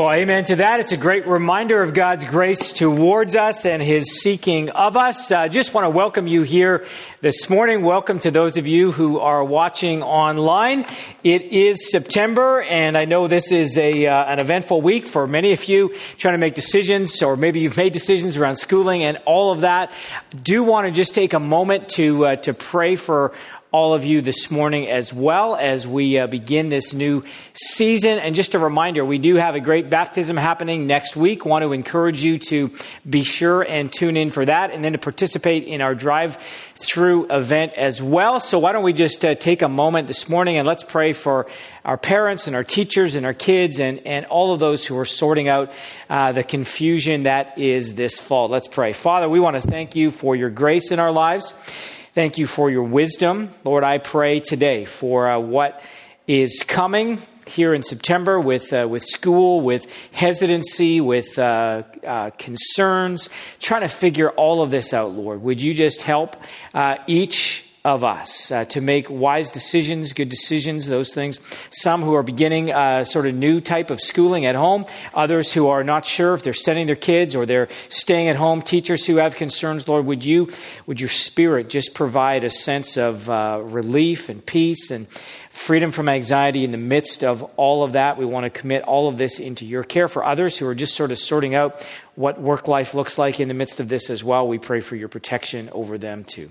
Well, amen to that. It's a great reminder of God's grace towards us and his seeking of us. I uh, just want to welcome you here this morning. Welcome to those of you who are watching online. It is September, and I know this is a, uh, an eventful week for many of you trying to make decisions, or maybe you've made decisions around schooling and all of that. Do want to just take a moment to, uh, to pray for all of you this morning as well as we uh, begin this new season. And just a reminder, we do have a great baptism happening next week. Want to encourage you to be sure and tune in for that and then to participate in our drive through event as well. So why don't we just uh, take a moment this morning and let's pray for our parents and our teachers and our kids and, and all of those who are sorting out uh, the confusion that is this fall. Let's pray. Father, we want to thank you for your grace in our lives. Thank you for your wisdom. Lord, I pray today for uh, what is coming here in September with, uh, with school, with hesitancy, with uh, uh concerns, trying to figure all of this out, Lord. Would you just help uh, each of us uh, to make wise decisions, good decisions, those things. Some who are beginning a uh, sort of new type of schooling at home, others who are not sure if they're sending their kids or they're staying at home, teachers who have concerns. Lord, would you, would your spirit just provide a sense of uh, relief and peace and freedom from anxiety in the midst of all of that? We want to commit all of this into your care for others who are just sort of sorting out what work life looks like in the midst of this as well. We pray for your protection over them too.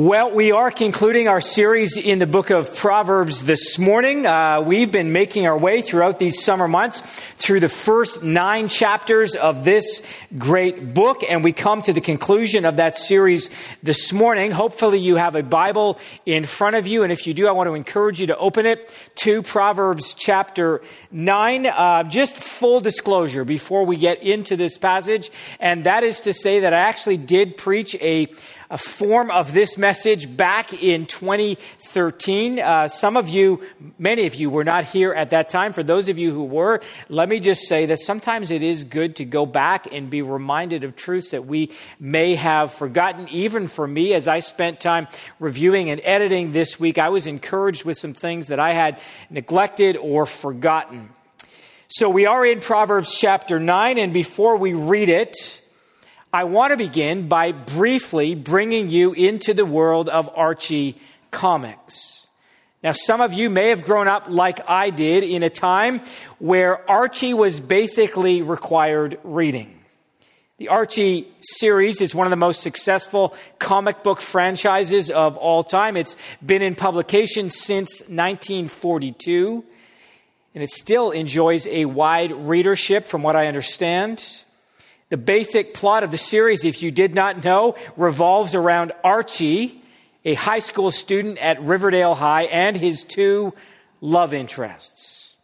Well, we are concluding our series in the book of Proverbs this morning. Uh, we've been making our way throughout these summer months through the first nine chapters of this great book, and we come to the conclusion of that series this morning. Hopefully, you have a Bible in front of you, and if you do, I want to encourage you to open it to Proverbs chapter 9. Uh, just full disclosure before we get into this passage, and that is to say that I actually did preach a a form of this message back in 2013. Uh, some of you, many of you, were not here at that time. For those of you who were, let me just say that sometimes it is good to go back and be reminded of truths that we may have forgotten. Even for me, as I spent time reviewing and editing this week, I was encouraged with some things that I had neglected or forgotten. So we are in Proverbs chapter 9, and before we read it, I want to begin by briefly bringing you into the world of Archie comics. Now, some of you may have grown up like I did in a time where Archie was basically required reading. The Archie series is one of the most successful comic book franchises of all time. It's been in publication since 1942, and it still enjoys a wide readership, from what I understand. The basic plot of the series, if you did not know, revolves around Archie, a high school student at Riverdale High, and his two love interests.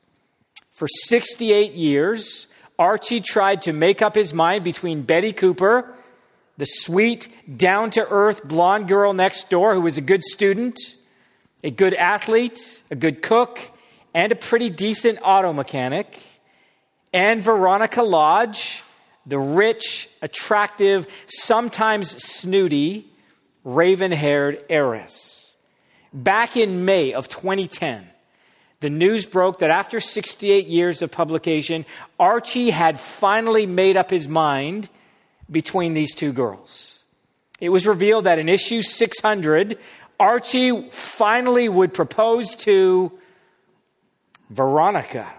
For 68 years, Archie tried to make up his mind between Betty Cooper, the sweet, down to earth blonde girl next door who was a good student, a good athlete, a good cook, and a pretty decent auto mechanic, and Veronica Lodge the rich, attractive, sometimes snooty, raven haired heiress. Back in May of 2010, the news broke that after 68 years of publication, Archie had finally made up his mind between these two girls. It was revealed that in issue 600, Archie finally would propose to Veronica.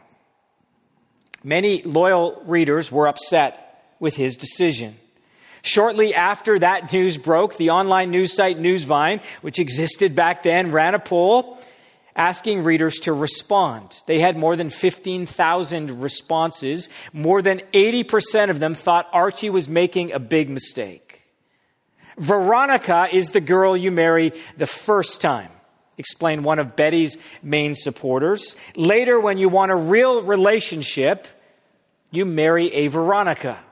Many loyal readers were upset with his decision. Shortly after that news broke, the online news site Newsvine, which existed back then, ran a poll asking readers to respond. They had more than 15,000 responses. More than 80% of them thought Archie was making a big mistake. Veronica is the girl you marry the first time, explained one of Betty's main supporters. Later, when you want a real relationship, you marry a Veronica.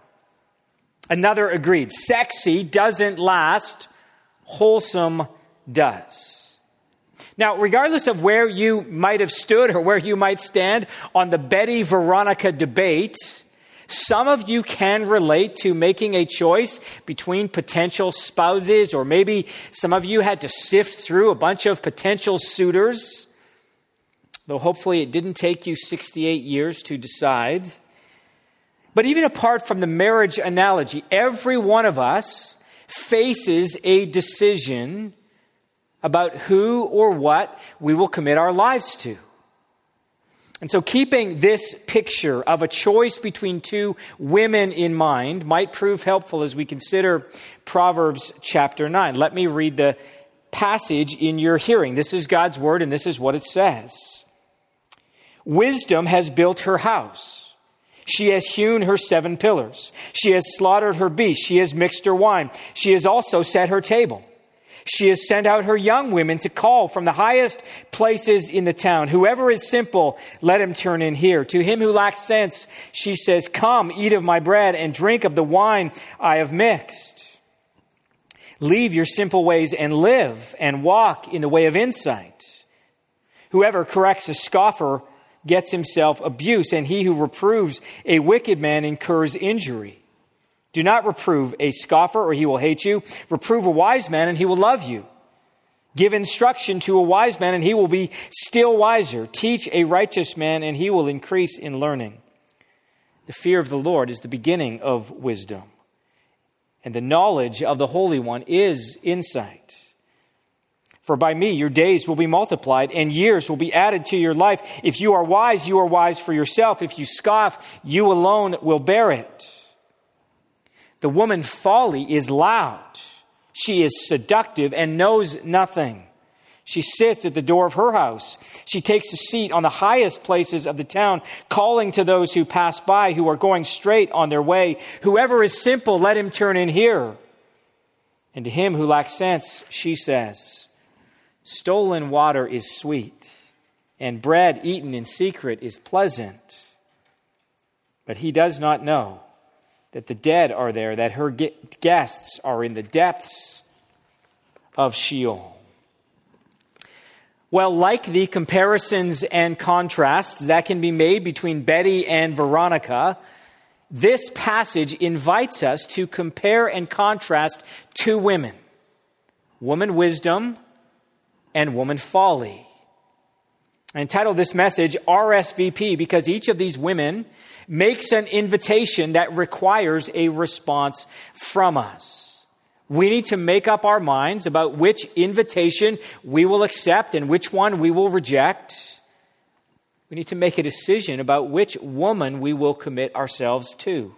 Another agreed. Sexy doesn't last, wholesome does. Now, regardless of where you might have stood or where you might stand on the Betty Veronica debate, some of you can relate to making a choice between potential spouses, or maybe some of you had to sift through a bunch of potential suitors. though hopefully it didn't take you 68 years to decide. But even apart from the marriage analogy, every one of us faces a decision about who or what we will commit our lives to. And so, keeping this picture of a choice between two women in mind might prove helpful as we consider Proverbs chapter 9. Let me read the passage in your hearing. This is God's word, and this is what it says Wisdom has built her house. She has hewn her seven pillars. She has slaughtered her beasts. She has mixed her wine. She has also set her table. She has sent out her young women to call from the highest places in the town. Whoever is simple, let him turn in here. To him who lacks sense, she says, Come, eat of my bread and drink of the wine I have mixed. Leave your simple ways and live and walk in the way of insight. Whoever corrects a scoffer gets himself abuse, and he who reproves a wicked man incurs injury. Do not reprove a scoffer, or he will hate you. Reprove a wise man, and he will love you. Give instruction to a wise man, and he will be still wiser. Teach a righteous man, and he will increase in learning. The fear of the Lord is the beginning of wisdom, and the knowledge of the Holy One is insight. For by me your days will be multiplied, and years will be added to your life. If you are wise, you are wise for yourself. If you scoff, you alone will bear it. The woman folly is loud. She is seductive and knows nothing. She sits at the door of her house. She takes a seat on the highest places of the town, calling to those who pass by who are going straight on their way. Whoever is simple, let him turn in here. And to him who lacks sense, she says, Stolen water is sweet, and bread eaten in secret is pleasant. But he does not know that the dead are there, that her guests are in the depths of Sheol. Well, like the comparisons and contrasts that can be made between Betty and Veronica, this passage invites us to compare and contrast two women woman wisdom and woman folly. I entitled this message RSVP because each of these women makes an invitation that requires a response from us. We need to make up our minds about which invitation we will accept and which one we will reject. We need to make a decision about which woman we will commit ourselves to.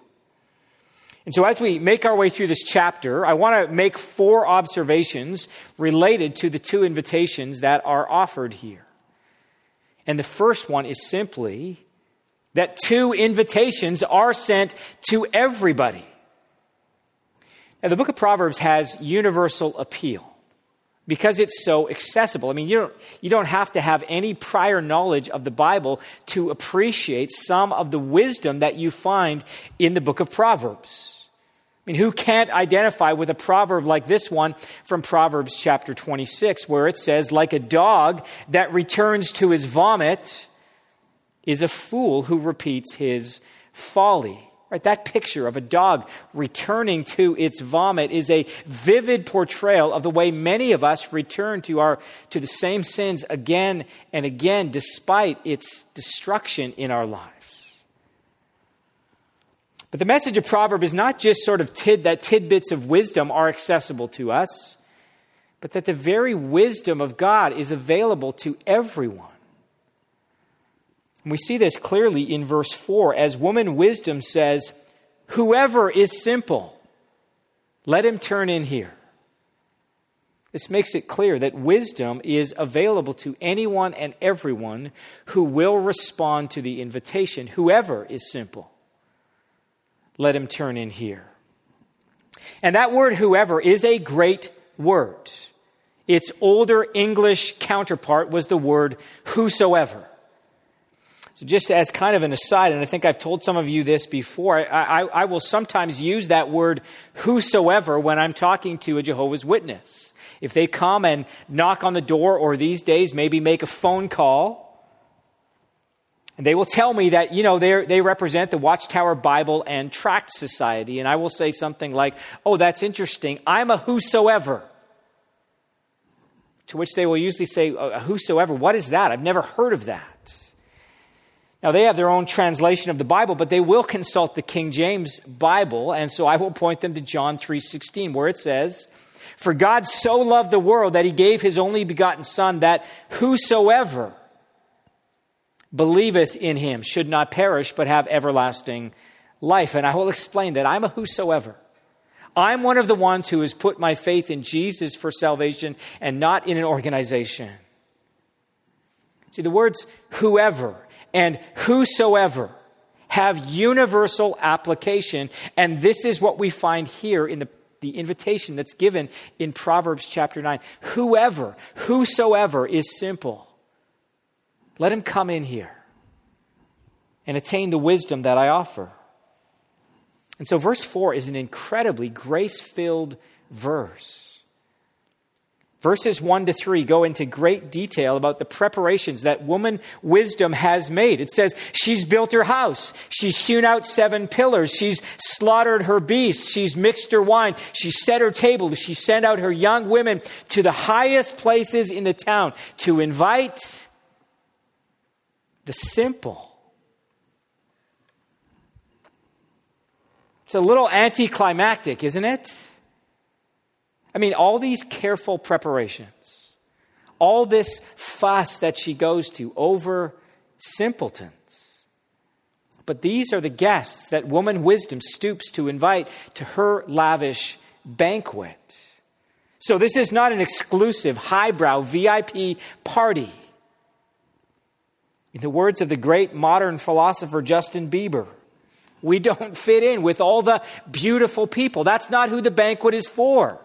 And so, as we make our way through this chapter, I want to make four observations related to the two invitations that are offered here. And the first one is simply that two invitations are sent to everybody. Now, the book of Proverbs has universal appeal because it's so accessible. I mean, you don't, you don't have to have any prior knowledge of the Bible to appreciate some of the wisdom that you find in the book of Proverbs. I mean, who can't identify with a proverb like this one from Proverbs chapter 26, where it says, like a dog that returns to his vomit, is a fool who repeats his folly. Right, that picture of a dog returning to its vomit is a vivid portrayal of the way many of us return to, our, to the same sins again and again, despite its destruction in our lives. But the message of proverb is not just sort of tid, that tidbits of wisdom are accessible to us, but that the very wisdom of God is available to everyone. And we see this clearly in verse 4 as woman wisdom says, Whoever is simple, let him turn in here. This makes it clear that wisdom is available to anyone and everyone who will respond to the invitation. Whoever is simple, let him turn in here. And that word, whoever, is a great word. Its older English counterpart was the word whosoever. So, just as kind of an aside, and I think I've told some of you this before, I, I, I, will sometimes use that word whosoever when I'm talking to a Jehovah's Witness. If they come and knock on the door, or these days maybe make a phone call, and they will tell me that, you know, they represent the Watchtower Bible and Tract Society, and I will say something like, oh, that's interesting. I'm a whosoever. To which they will usually say, whosoever, what is that? I've never heard of that. Now they have their own translation of the Bible, but they will consult the King James Bible, and so I will point them to John 3:16 where it says, "For God so loved the world that he gave his only begotten son that whosoever believeth in him should not perish but have everlasting life." And I will explain that I'm a whosoever. I'm one of the ones who has put my faith in Jesus for salvation and not in an organization. See, the words whoever and whosoever have universal application. And this is what we find here in the, the invitation that's given in Proverbs chapter 9. Whoever, whosoever is simple, let him come in here and attain the wisdom that I offer. And so, verse 4 is an incredibly grace filled verse. Verses 1 to 3 go into great detail about the preparations that woman wisdom has made. It says she's built her house, she's hewn out seven pillars, she's slaughtered her beasts, she's mixed her wine, she set her table, she sent out her young women to the highest places in the town to invite the simple. It's a little anticlimactic, isn't it? I mean, all these careful preparations, all this fuss that she goes to over simpletons. But these are the guests that woman wisdom stoops to invite to her lavish banquet. So this is not an exclusive, highbrow VIP party. In the words of the great modern philosopher Justin Bieber, we don't fit in with all the beautiful people. That's not who the banquet is for.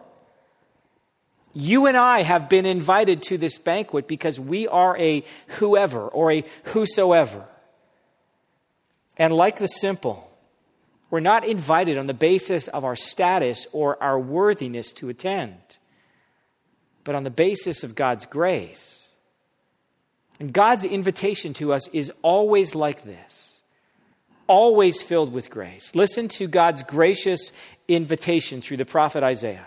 You and I have been invited to this banquet because we are a whoever or a whosoever. And like the simple, we're not invited on the basis of our status or our worthiness to attend, but on the basis of God's grace. And God's invitation to us is always like this, always filled with grace. Listen to God's gracious invitation through the prophet Isaiah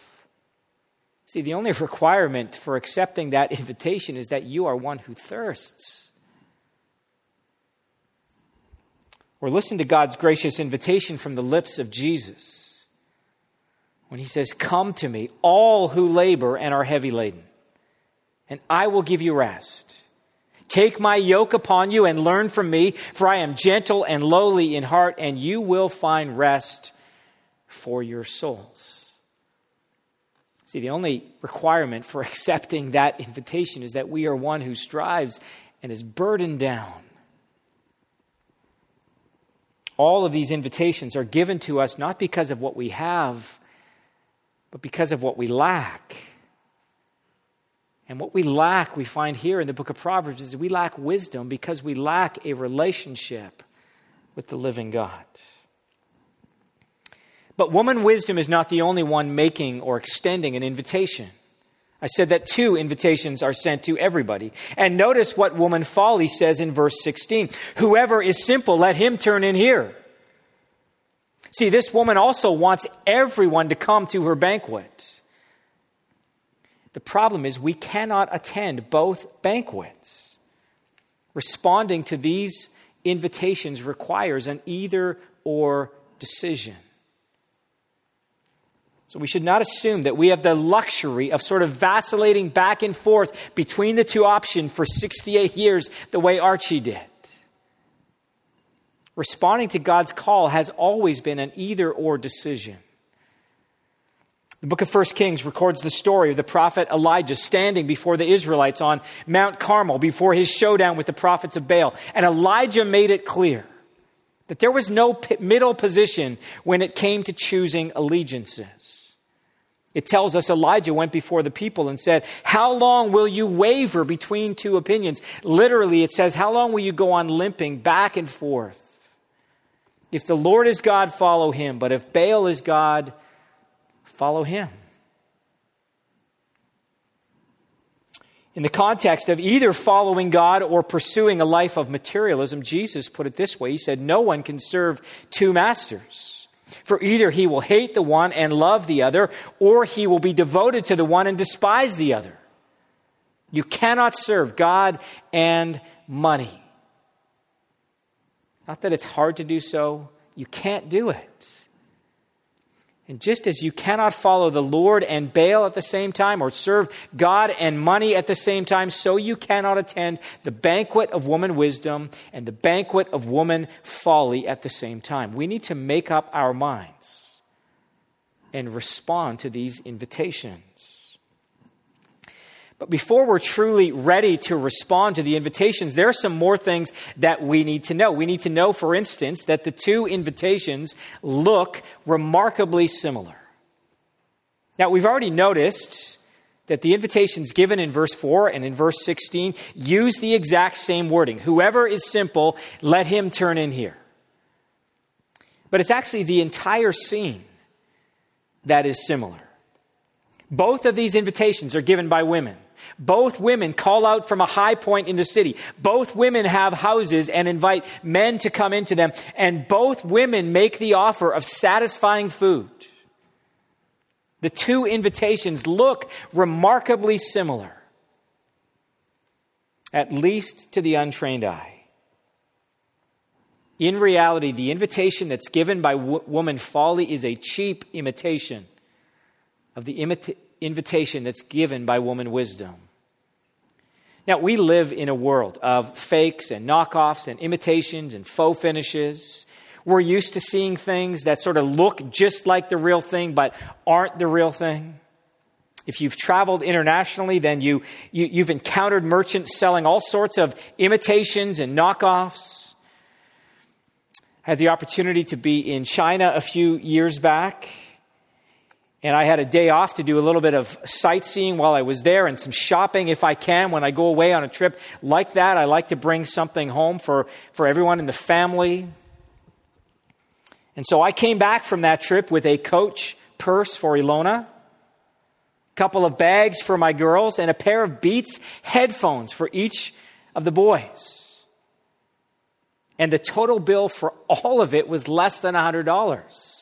See, the only requirement for accepting that invitation is that you are one who thirsts. Or listen to God's gracious invitation from the lips of Jesus when he says, Come to me, all who labor and are heavy laden, and I will give you rest. Take my yoke upon you and learn from me, for I am gentle and lowly in heart, and you will find rest for your souls. See, the only requirement for accepting that invitation is that we are one who strives and is burdened down. All of these invitations are given to us not because of what we have, but because of what we lack. And what we lack, we find here in the book of Proverbs, is we lack wisdom because we lack a relationship with the living God. But woman wisdom is not the only one making or extending an invitation. I said that two invitations are sent to everybody. And notice what woman folly says in verse 16 Whoever is simple, let him turn in here. See, this woman also wants everyone to come to her banquet. The problem is we cannot attend both banquets. Responding to these invitations requires an either or decision. So we should not assume that we have the luxury of sort of vacillating back and forth between the two options for 68 years the way Archie did. Responding to God's call has always been an either or decision. The book of 1 Kings records the story of the prophet Elijah standing before the Israelites on Mount Carmel before his showdown with the prophets of Baal. And Elijah made it clear that there was no middle position when it came to choosing allegiances. It tells us Elijah went before the people and said, How long will you waver between two opinions? Literally, it says, How long will you go on limping back and forth? If the Lord is God, follow him. But if Baal is God, follow him. In the context of either following God or pursuing a life of materialism, Jesus put it this way He said, No one can serve two masters. For either he will hate the one and love the other, or he will be devoted to the one and despise the other. You cannot serve God and money. Not that it's hard to do so, you can't do it. And just as you cannot follow the Lord and Baal at the same time, or serve God and money at the same time, so you cannot attend the banquet of woman wisdom and the banquet of woman folly at the same time. We need to make up our minds and respond to these invitations. But before we're truly ready to respond to the invitations, there are some more things that we need to know. We need to know, for instance, that the two invitations look remarkably similar. Now, we've already noticed that the invitations given in verse 4 and in verse 16 use the exact same wording. Whoever is simple, let him turn in here. But it's actually the entire scene that is similar. Both of these invitations are given by women. Both women call out from a high point in the city. Both women have houses and invite men to come into them. And both women make the offer of satisfying food. The two invitations look remarkably similar, at least to the untrained eye. In reality, the invitation that's given by woman folly is a cheap imitation of the imita- invitation that's given by woman wisdom. Now, we live in a world of fakes and knockoffs and imitations and faux finishes. We're used to seeing things that sort of look just like the real thing but aren't the real thing. If you've traveled internationally, then you, you, have encountered merchants selling all sorts of imitations and knockoffs. I had the opportunity to be in China a few years back and I had a day off to do a little bit of sightseeing while I was there and some shopping if I can when I go away on a trip like that. I like to bring something home for, for everyone in the family. And so I came back from that trip with a coach purse for Ilona, a couple of bags for my girls, and a pair of Beats headphones for each of the boys. And the total bill for all of it was less than $100.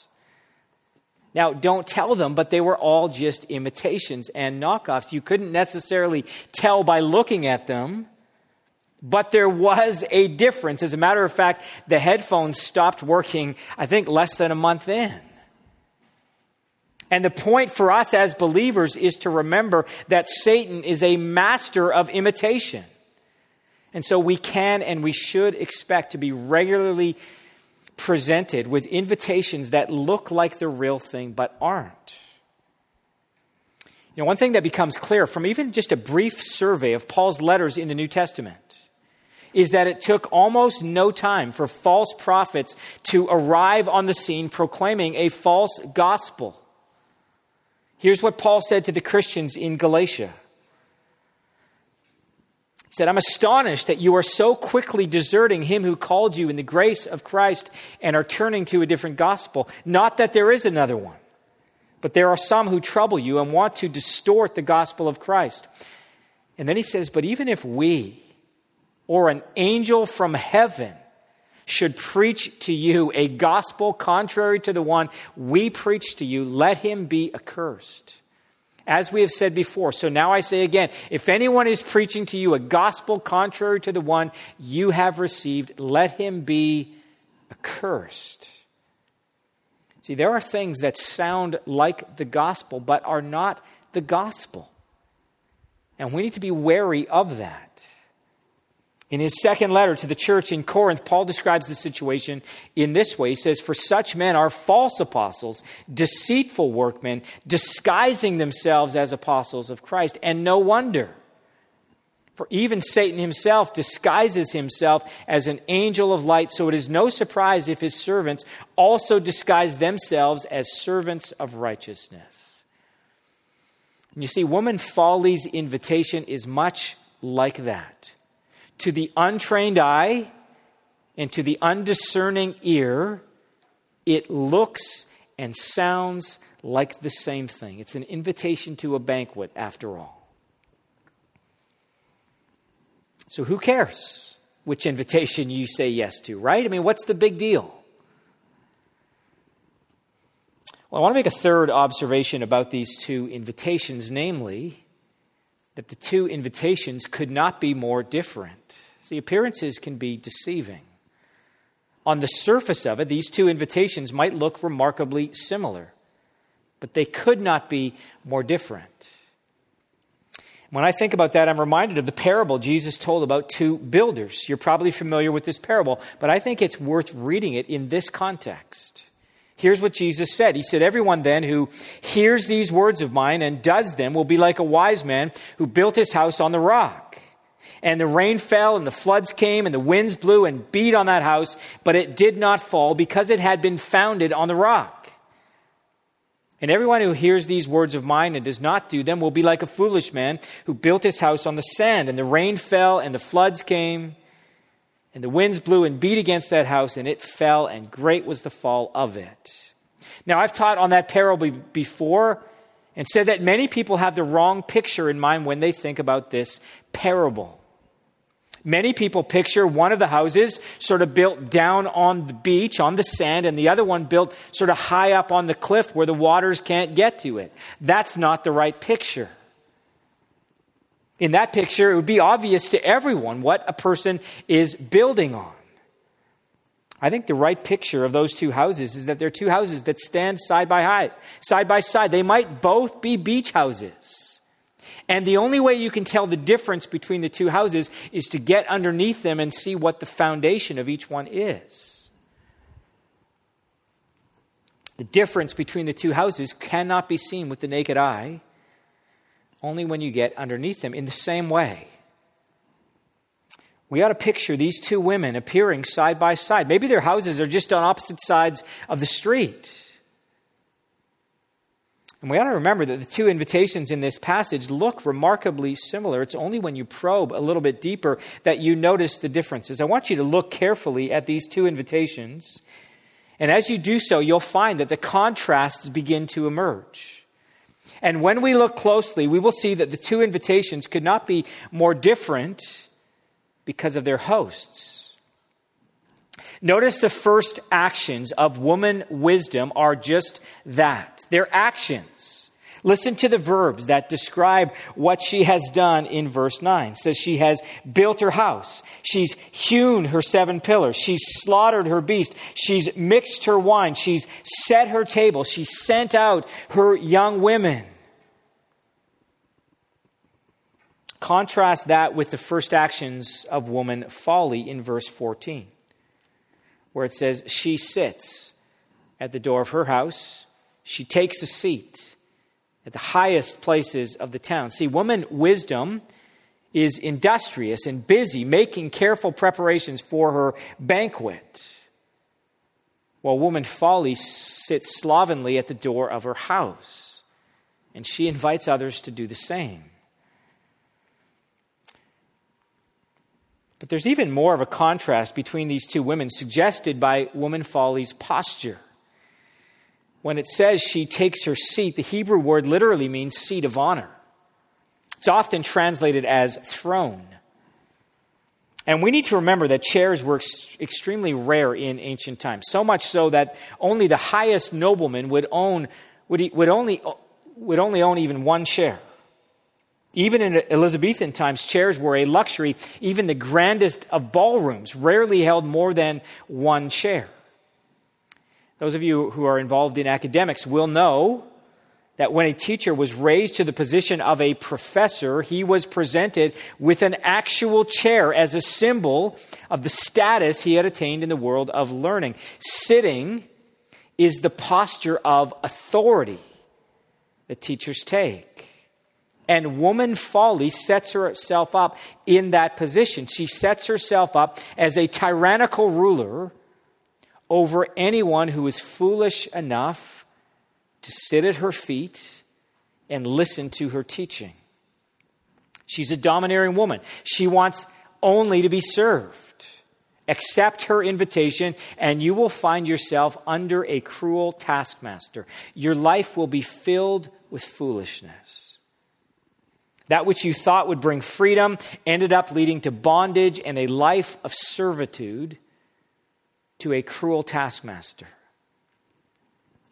Now, don't tell them, but they were all just imitations and knockoffs. You couldn't necessarily tell by looking at them, but there was a difference. As a matter of fact, the headphones stopped working, I think, less than a month in. And the point for us as believers is to remember that Satan is a master of imitation. And so we can and we should expect to be regularly presented with invitations that look like the real thing but aren't. You know, one thing that becomes clear from even just a brief survey of Paul's letters in the New Testament is that it took almost no time for false prophets to arrive on the scene proclaiming a false gospel. Here's what Paul said to the Christians in Galatia he said, I'm astonished that you are so quickly deserting him who called you in the grace of Christ and are turning to a different gospel. Not that there is another one, but there are some who trouble you and want to distort the gospel of Christ. And then he says, But even if we or an angel from heaven should preach to you a gospel contrary to the one we preach to you, let him be accursed as we have said before. So now I say again if anyone is preaching to you a gospel contrary to the one you have received, let him be accursed. See, there are things that sound like the gospel, but are not the gospel. And we need to be wary of that. In his second letter to the church in Corinth, Paul describes the situation in this way. He says, For such men are false apostles, deceitful workmen, disguising themselves as apostles of Christ. And no wonder. For even Satan himself disguises himself as an angel of light, so it is no surprise if his servants also disguise themselves as servants of righteousness. And you see, woman folly's invitation is much like that. To the untrained eye and to the undiscerning ear, it looks and sounds like the same thing. It's an invitation to a banquet, after all. So, who cares which invitation you say yes to, right? I mean, what's the big deal? Well, I want to make a third observation about these two invitations, namely, that the two invitations could not be more different. See, appearances can be deceiving. On the surface of it, these two invitations might look remarkably similar, but they could not be more different. When I think about that, I'm reminded of the parable Jesus told about two builders. You're probably familiar with this parable, but I think it's worth reading it in this context. Here's what Jesus said He said, Everyone then who hears these words of mine and does them will be like a wise man who built his house on the rock. And the rain fell, and the floods came, and the winds blew and beat on that house, but it did not fall because it had been founded on the rock. And everyone who hears these words of mine and does not do them will be like a foolish man who built his house on the sand, and the rain fell, and the floods came, and the winds blew and beat against that house, and it fell, and great was the fall of it. Now, I've taught on that parable before and said that many people have the wrong picture in mind when they think about this parable. Many people picture one of the houses sort of built down on the beach, on the sand, and the other one built sort of high up on the cliff where the waters can't get to it. That's not the right picture. In that picture, it would be obvious to everyone what a person is building on. I think the right picture of those two houses is that they're two houses that stand side by side, side by side. They might both be beach houses. And the only way you can tell the difference between the two houses is to get underneath them and see what the foundation of each one is. The difference between the two houses cannot be seen with the naked eye, only when you get underneath them. In the same way, we ought to picture these two women appearing side by side. Maybe their houses are just on opposite sides of the street. And we ought to remember that the two invitations in this passage look remarkably similar. It's only when you probe a little bit deeper that you notice the differences. I want you to look carefully at these two invitations. And as you do so, you'll find that the contrasts begin to emerge. And when we look closely, we will see that the two invitations could not be more different because of their hosts. Notice the first actions of woman wisdom are just that. They're actions. Listen to the verbs that describe what she has done in verse 9. It says she has built her house. She's hewn her seven pillars. She's slaughtered her beast. She's mixed her wine. She's set her table. She sent out her young women. Contrast that with the first actions of woman folly in verse 14 where it says, She sits at the door of her house, she takes a seat at the highest places of the town. See, woman wisdom is industrious and busy, making careful preparations for her banquet, while woman folly sits slovenly at the door of her house, and she invites others to do the same. But there's even more of a contrast between these two women, suggested by woman folly's posture. When it says she takes her seat, the Hebrew word literally means seat of honor. It's often translated as throne. And we need to remember that chairs were ex- extremely rare in ancient times, so much so that only the highest nobleman would own would, would only would only own even one chair. Even in Elizabethan times, chairs were a luxury. Even the grandest of ballrooms rarely held more than one chair. Those of you who are involved in academics will know that when a teacher was raised to the position of a professor, he was presented with an actual chair as a symbol of the status he had attained in the world of learning. Sitting is the posture of authority that teachers take. And woman folly sets herself up in that position. She sets herself up as a tyrannical ruler over anyone who is foolish enough to sit at her feet and listen to her teaching. She's a domineering woman. She wants only to be served. Accept her invitation, and you will find yourself under a cruel taskmaster. Your life will be filled with foolishness. That which you thought would bring freedom ended up leading to bondage and a life of servitude to a cruel taskmaster.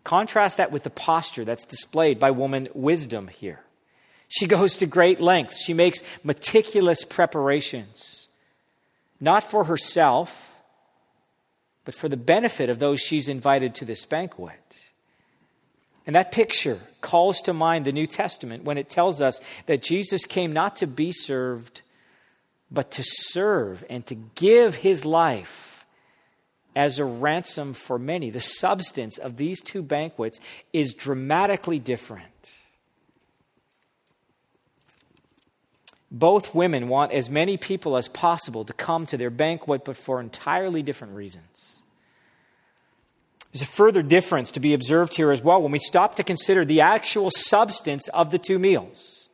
Contrast that with the posture that's displayed by woman wisdom here. She goes to great lengths, she makes meticulous preparations not for herself, but for the benefit of those she's invited to this banquet. And that picture calls to mind the New Testament when it tells us that Jesus came not to be served, but to serve and to give his life as a ransom for many. The substance of these two banquets is dramatically different. Both women want as many people as possible to come to their banquet, but for entirely different reasons. There's a further difference to be observed here as well when we stop to consider the actual substance of the two meals.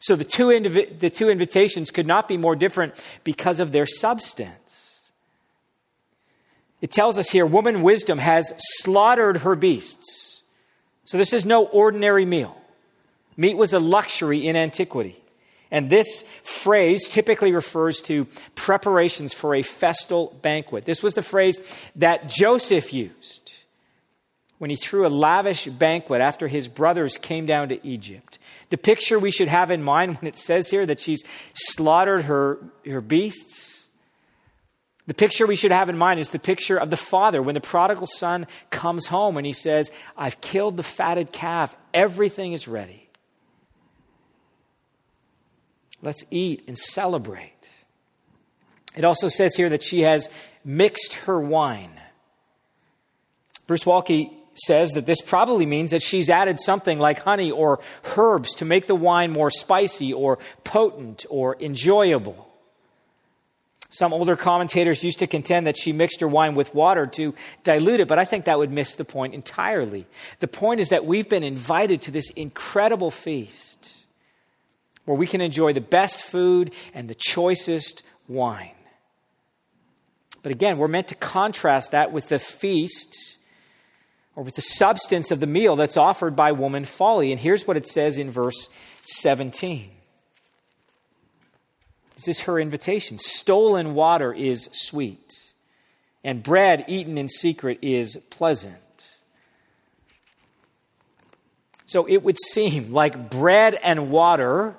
So the two, the two invitations could not be more different because of their substance. It tells us here woman wisdom has slaughtered her beasts. So this is no ordinary meal. Meat was a luxury in antiquity. And this phrase typically refers to preparations for a festal banquet. This was the phrase that Joseph used when he threw a lavish banquet after his brothers came down to Egypt. The picture we should have in mind when it says here that she's slaughtered her, her beasts. The picture we should have in mind is the picture of the father when the prodigal son comes home and he says, I've killed the fatted calf, everything is ready. Let's eat and celebrate. It also says here that she has mixed her wine. Bruce Waltke says that this probably means that she's added something like honey or herbs to make the wine more spicy or potent or enjoyable. Some older commentators used to contend that she mixed her wine with water to dilute it, but I think that would miss the point entirely. The point is that we've been invited to this incredible feast where we can enjoy the best food and the choicest wine. But again, we're meant to contrast that with the feast or with the substance of the meal that's offered by woman folly. And here's what it says in verse 17. This is her invitation. Stolen water is sweet, and bread eaten in secret is pleasant. So it would seem like bread and water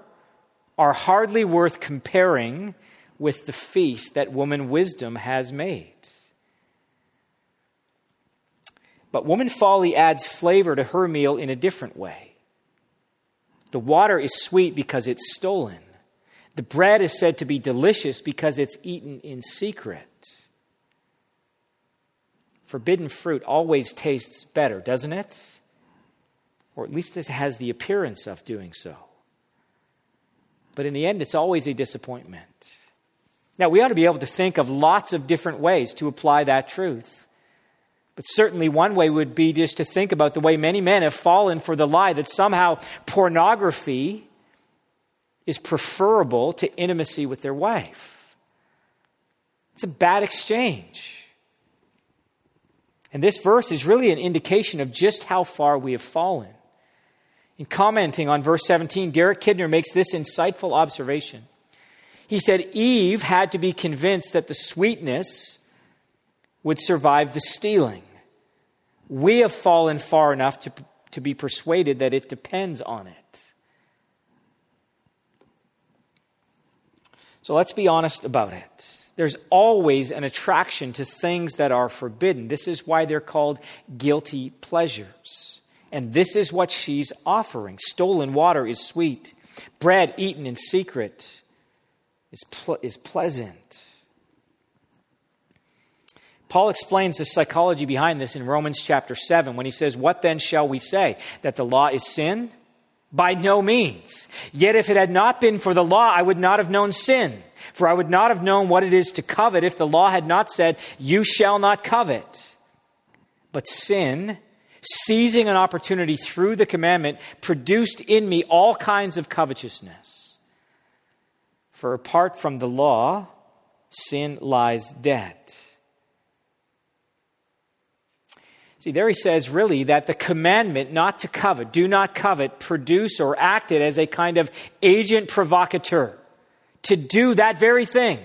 are hardly worth comparing with the feast that woman wisdom has made. But woman folly adds flavor to her meal in a different way. The water is sweet because it's stolen. The bread is said to be delicious because it's eaten in secret. Forbidden fruit always tastes better, doesn't it? Or at least this has the appearance of doing so. But in the end, it's always a disappointment. Now, we ought to be able to think of lots of different ways to apply that truth. But certainly, one way would be just to think about the way many men have fallen for the lie that somehow pornography is preferable to intimacy with their wife. It's a bad exchange. And this verse is really an indication of just how far we have fallen. In commenting on verse 17, Derek Kidner makes this insightful observation. He said Eve had to be convinced that the sweetness would survive the stealing. We have fallen far enough to, to be persuaded that it depends on it. So let's be honest about it. There's always an attraction to things that are forbidden. This is why they're called guilty pleasures. And this is what she's offering. Stolen water is sweet, bread eaten in secret is, is pleasant. Paul explains the psychology behind this in Romans chapter 7 when he says, What then shall we say? That the law is sin? By no means. Yet if it had not been for the law, I would not have known sin. For I would not have known what it is to covet if the law had not said, You shall not covet. But sin, seizing an opportunity through the commandment, produced in me all kinds of covetousness. For apart from the law, sin lies dead. See, there he says really that the commandment not to covet, do not covet, produce or acted as a kind of agent provocateur to do that very thing.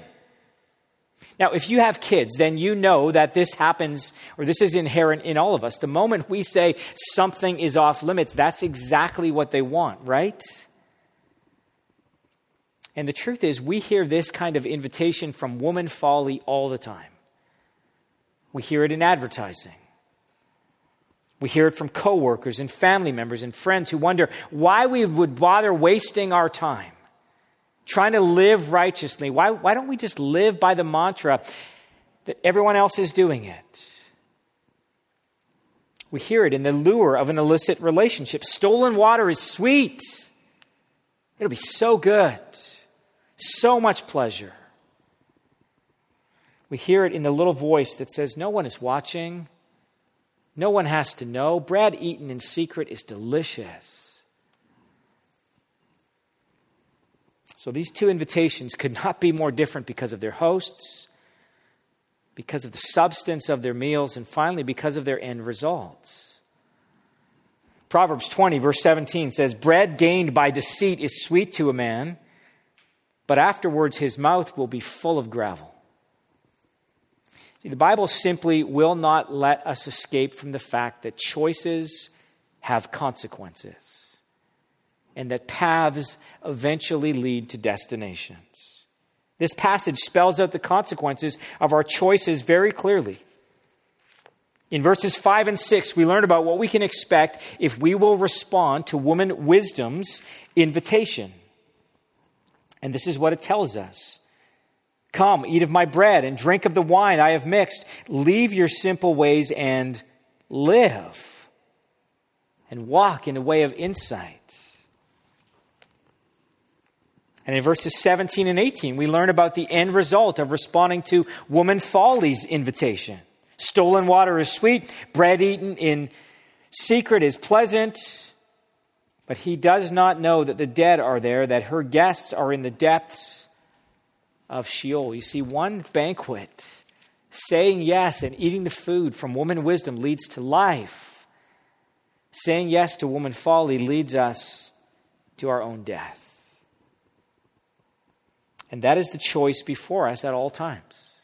Now, if you have kids, then you know that this happens, or this is inherent in all of us. The moment we say something is off limits, that's exactly what they want, right? And the truth is, we hear this kind of invitation from woman folly all the time. We hear it in advertising. We hear it from coworkers and family members and friends who wonder why we would bother wasting our time trying to live righteously. Why, why don't we just live by the mantra that everyone else is doing it? We hear it in the lure of an illicit relationship. Stolen water is sweet. It'll be so good, so much pleasure. We hear it in the little voice that says, No one is watching, no one has to know. Bread eaten in secret is delicious. So these two invitations could not be more different because of their hosts, because of the substance of their meals, and finally because of their end results. Proverbs 20, verse 17 says, Bread gained by deceit is sweet to a man, but afterwards his mouth will be full of gravel. See, the Bible simply will not let us escape from the fact that choices have consequences and that paths eventually lead to destinations. This passage spells out the consequences of our choices very clearly. In verses 5 and 6, we learn about what we can expect if we will respond to woman wisdom's invitation. And this is what it tells us Come, eat of my bread and drink of the wine I have mixed. Leave your simple ways and live, and walk in the way of insight. And in verses 17 and 18, we learn about the end result of responding to woman folly's invitation. Stolen water is sweet, bread eaten in secret is pleasant, but he does not know that the dead are there, that her guests are in the depths of Sheol. You see, one banquet, saying yes and eating the food from woman wisdom leads to life. Saying yes to woman folly leads us to our own death. And that is the choice before us at all times.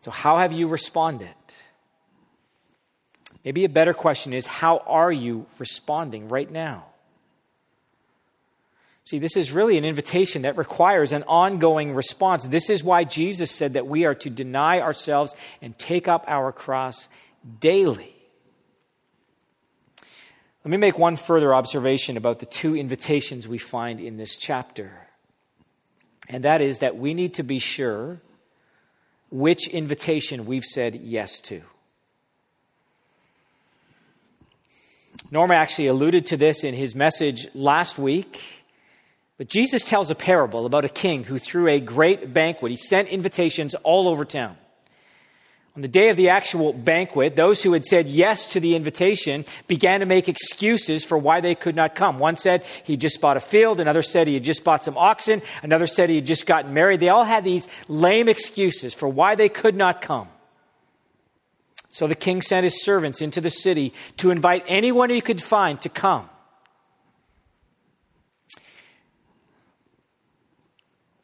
So, how have you responded? Maybe a better question is how are you responding right now? See, this is really an invitation that requires an ongoing response. This is why Jesus said that we are to deny ourselves and take up our cross daily. Let me make one further observation about the two invitations we find in this chapter. And that is that we need to be sure which invitation we've said yes to. Norma actually alluded to this in his message last week. But Jesus tells a parable about a king who threw a great banquet. He sent invitations all over town. On the day of the actual banquet, those who had said yes to the invitation began to make excuses for why they could not come. One said he just bought a field, another said he had just bought some oxen, another said he had just gotten married. They all had these lame excuses for why they could not come. So the king sent his servants into the city to invite anyone he could find to come.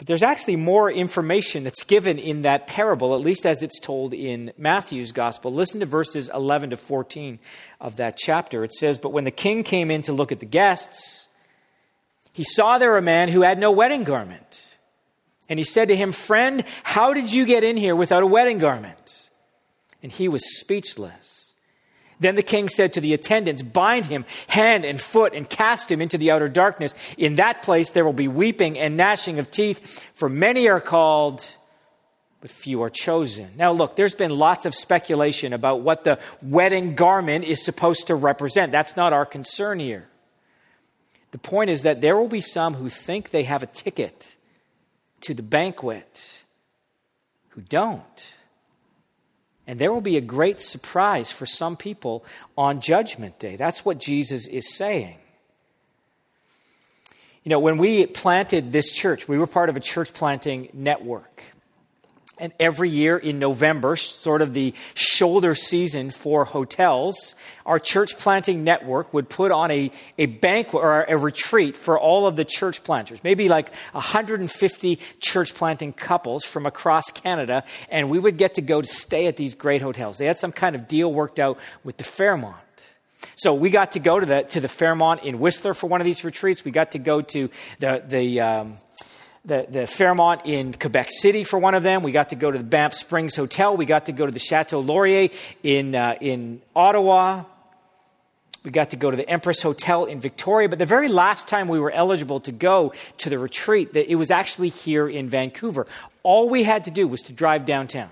But there's actually more information that's given in that parable, at least as it's told in Matthew's gospel. Listen to verses 11 to 14 of that chapter. It says, But when the king came in to look at the guests, he saw there a man who had no wedding garment. And he said to him, Friend, how did you get in here without a wedding garment? And he was speechless. Then the king said to the attendants, Bind him hand and foot and cast him into the outer darkness. In that place there will be weeping and gnashing of teeth, for many are called, but few are chosen. Now, look, there's been lots of speculation about what the wedding garment is supposed to represent. That's not our concern here. The point is that there will be some who think they have a ticket to the banquet who don't. And there will be a great surprise for some people on Judgment Day. That's what Jesus is saying. You know, when we planted this church, we were part of a church planting network. And every year in November, sort of the shoulder season for hotels, our church planting network would put on a, a banquet or a retreat for all of the church planters, maybe like 150 church planting couples from across Canada, and we would get to go to stay at these great hotels. They had some kind of deal worked out with the Fairmont. So we got to go to the, to the Fairmont in Whistler for one of these retreats. We got to go to the, the um, the, the Fairmont in Quebec City for one of them. We got to go to the Banff Springs Hotel. We got to go to the Chateau Laurier in, uh, in Ottawa. We got to go to the Empress Hotel in Victoria. But the very last time we were eligible to go to the retreat, it was actually here in Vancouver. All we had to do was to drive downtown.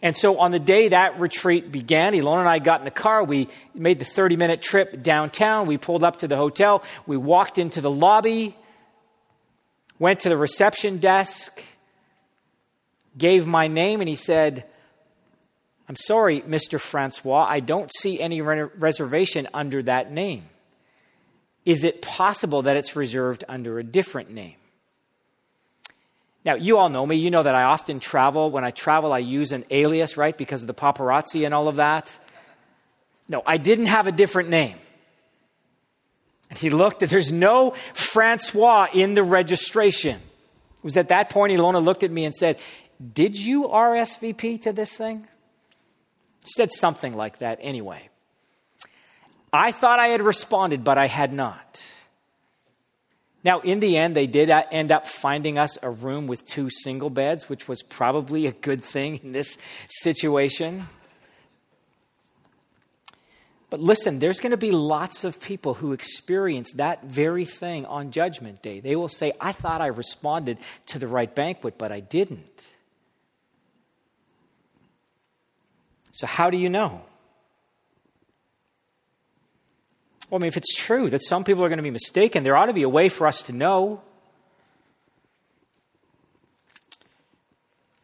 And so on the day that retreat began, Ilona and I got in the car. We made the 30 minute trip downtown. We pulled up to the hotel. We walked into the lobby went to the reception desk, gave my name, and he said, I'm sorry, Mr. Francois, I don't see any re- reservation under that name. Is it possible that it's reserved under a different name? Now, you all know me. You know that I often travel. When I travel, I use an alias, right, because of the paparazzi and all of that. No, I didn't have a different name. And he looked, and there's no Francois in the registration. It was at that point Ilona looked at me and said, Did you RSVP to this thing? She said something like that anyway. I thought I had responded, but I had not. Now, in the end, they did uh, end up finding us a room with two single beds, which was probably a good thing in this situation. But listen, there's going to be lots of people who experience that very thing on Judgment Day. They will say, I thought I responded to the right banquet, but I didn't. So, how do you know? Well, I mean, if it's true that some people are going to be mistaken, there ought to be a way for us to know.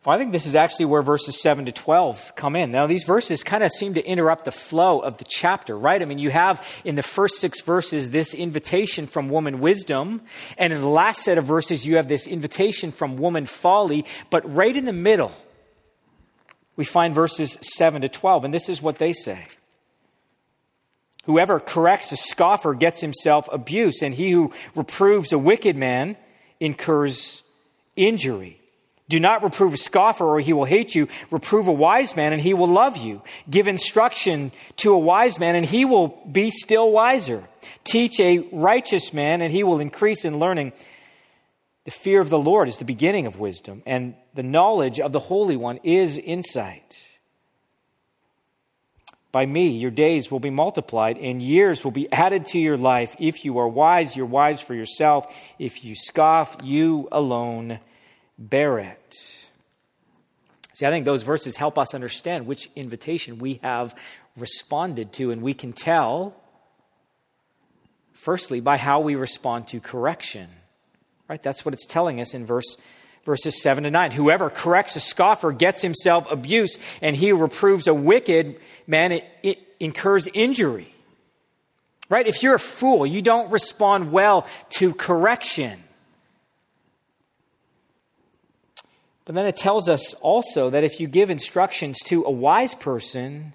Well, I think this is actually where verses 7 to 12 come in. Now, these verses kind of seem to interrupt the flow of the chapter, right? I mean, you have in the first six verses this invitation from woman wisdom, and in the last set of verses, you have this invitation from woman folly, but right in the middle, we find verses 7 to 12, and this is what they say. Whoever corrects a scoffer gets himself abuse, and he who reproves a wicked man incurs injury. Do not reprove a scoffer, or he will hate you. Reprove a wise man, and he will love you. Give instruction to a wise man, and he will be still wiser. Teach a righteous man, and he will increase in learning. The fear of the Lord is the beginning of wisdom, and the knowledge of the Holy One is insight. By me, your days will be multiplied, and years will be added to your life. If you are wise, you're wise for yourself. If you scoff, you alone bear it. See, I think those verses help us understand which invitation we have responded to, and we can tell, firstly, by how we respond to correction. Right? That's what it's telling us in verse verses 7 to 9. Whoever corrects a scoffer gets himself abuse, and he who reproves a wicked man it, it incurs injury. Right? If you're a fool, you don't respond well to correction. But then it tells us also that if you give instructions to a wise person,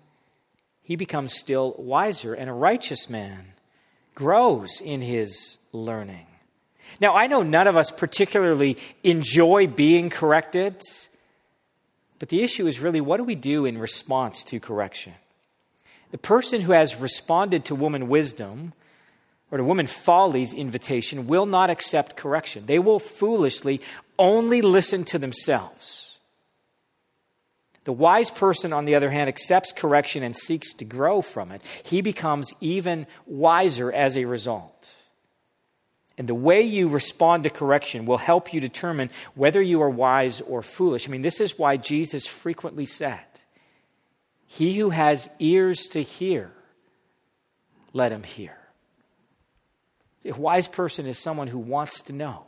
he becomes still wiser, and a righteous man grows in his learning. Now, I know none of us particularly enjoy being corrected, but the issue is really what do we do in response to correction? The person who has responded to woman wisdom or to woman folly's invitation will not accept correction. They will foolishly only listen to themselves. The wise person, on the other hand, accepts correction and seeks to grow from it. He becomes even wiser as a result. And the way you respond to correction will help you determine whether you are wise or foolish. I mean, this is why Jesus frequently said, He who has ears to hear, let him hear. A wise person is someone who wants to know.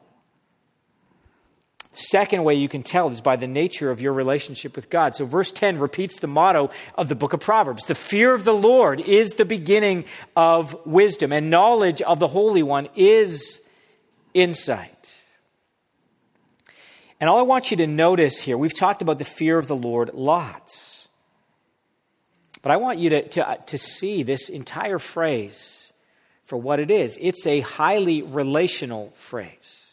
Second way you can tell is by the nature of your relationship with God. So, verse 10 repeats the motto of the book of Proverbs The fear of the Lord is the beginning of wisdom, and knowledge of the Holy One is insight. And all I want you to notice here, we've talked about the fear of the Lord lots. But I want you to, to, uh, to see this entire phrase for what it is. It's a highly relational phrase.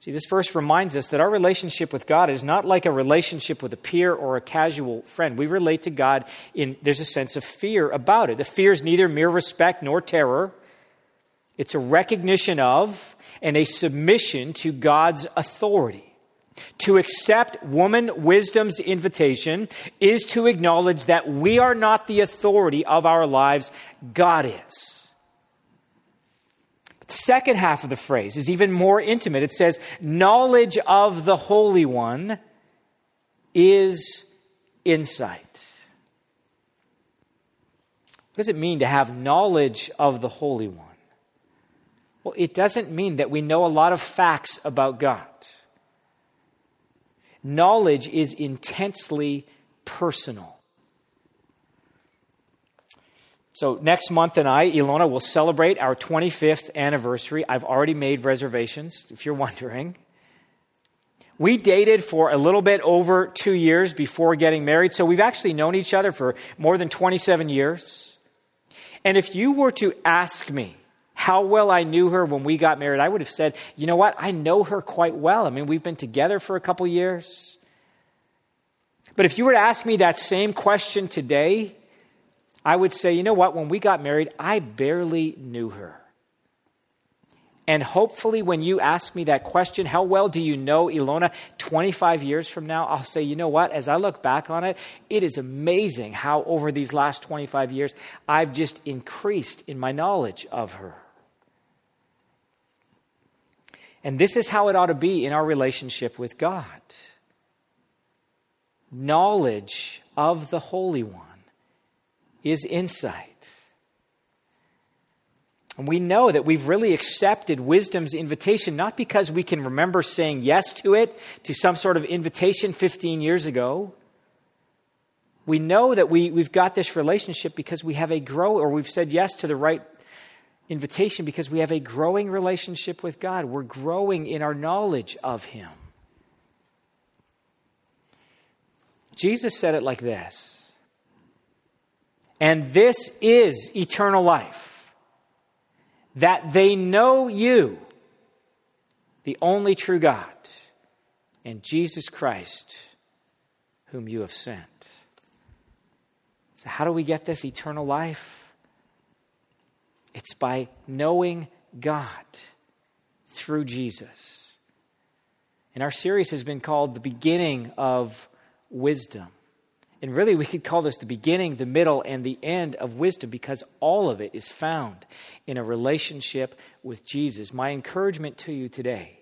See, this verse reminds us that our relationship with God is not like a relationship with a peer or a casual friend. We relate to God in, there's a sense of fear about it. The fear is neither mere respect nor terror, it's a recognition of and a submission to God's authority. To accept woman wisdom's invitation is to acknowledge that we are not the authority of our lives, God is. The second half of the phrase is even more intimate. It says, Knowledge of the Holy One is insight. What does it mean to have knowledge of the Holy One? Well, it doesn't mean that we know a lot of facts about God. Knowledge is intensely personal. So, next month and I, Ilona, will celebrate our 25th anniversary. I've already made reservations, if you're wondering. We dated for a little bit over two years before getting married, so we've actually known each other for more than 27 years. And if you were to ask me how well I knew her when we got married, I would have said, you know what, I know her quite well. I mean, we've been together for a couple years. But if you were to ask me that same question today, I would say, you know what, when we got married, I barely knew her. And hopefully, when you ask me that question, how well do you know Ilona 25 years from now? I'll say, you know what? As I look back on it, it is amazing how over these last 25 years, I've just increased in my knowledge of her. And this is how it ought to be in our relationship with God knowledge of the Holy One is insight. And we know that we've really accepted wisdom's invitation, not because we can remember saying yes to it, to some sort of invitation 15 years ago. We know that we, we've got this relationship because we have a grow, or we've said yes to the right invitation because we have a growing relationship with God. We're growing in our knowledge of Him. Jesus said it like this and this is eternal life that they know you, the only true God, and Jesus Christ, whom you have sent. So, how do we get this eternal life? It's by knowing God through Jesus. And our series has been called The Beginning of Wisdom. And really, we could call this the beginning, the middle, and the end of wisdom because all of it is found in a relationship with Jesus. My encouragement to you today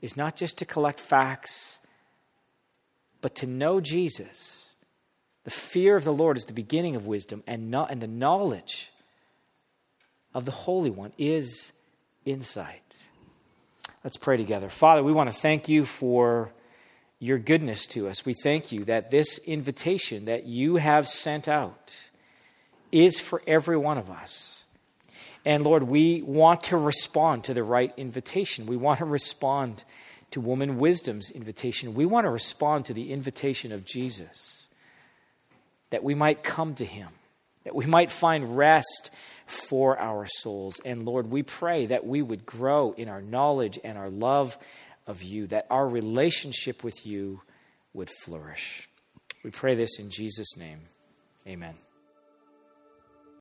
is not just to collect facts, but to know Jesus. The fear of the Lord is the beginning of wisdom, and, and the knowledge of the Holy One is insight. Let's pray together. Father, we want to thank you for your goodness to us. We thank you that this invitation that you have sent out is for every one of us. And Lord, we want to respond to the right invitation. We want to respond to woman wisdom's invitation. We want to respond to the invitation of Jesus that we might come to him, that we might find rest for our souls. And Lord, we pray that we would grow in our knowledge and our love of you, that our relationship with you would flourish. We pray this in Jesus' name. Amen.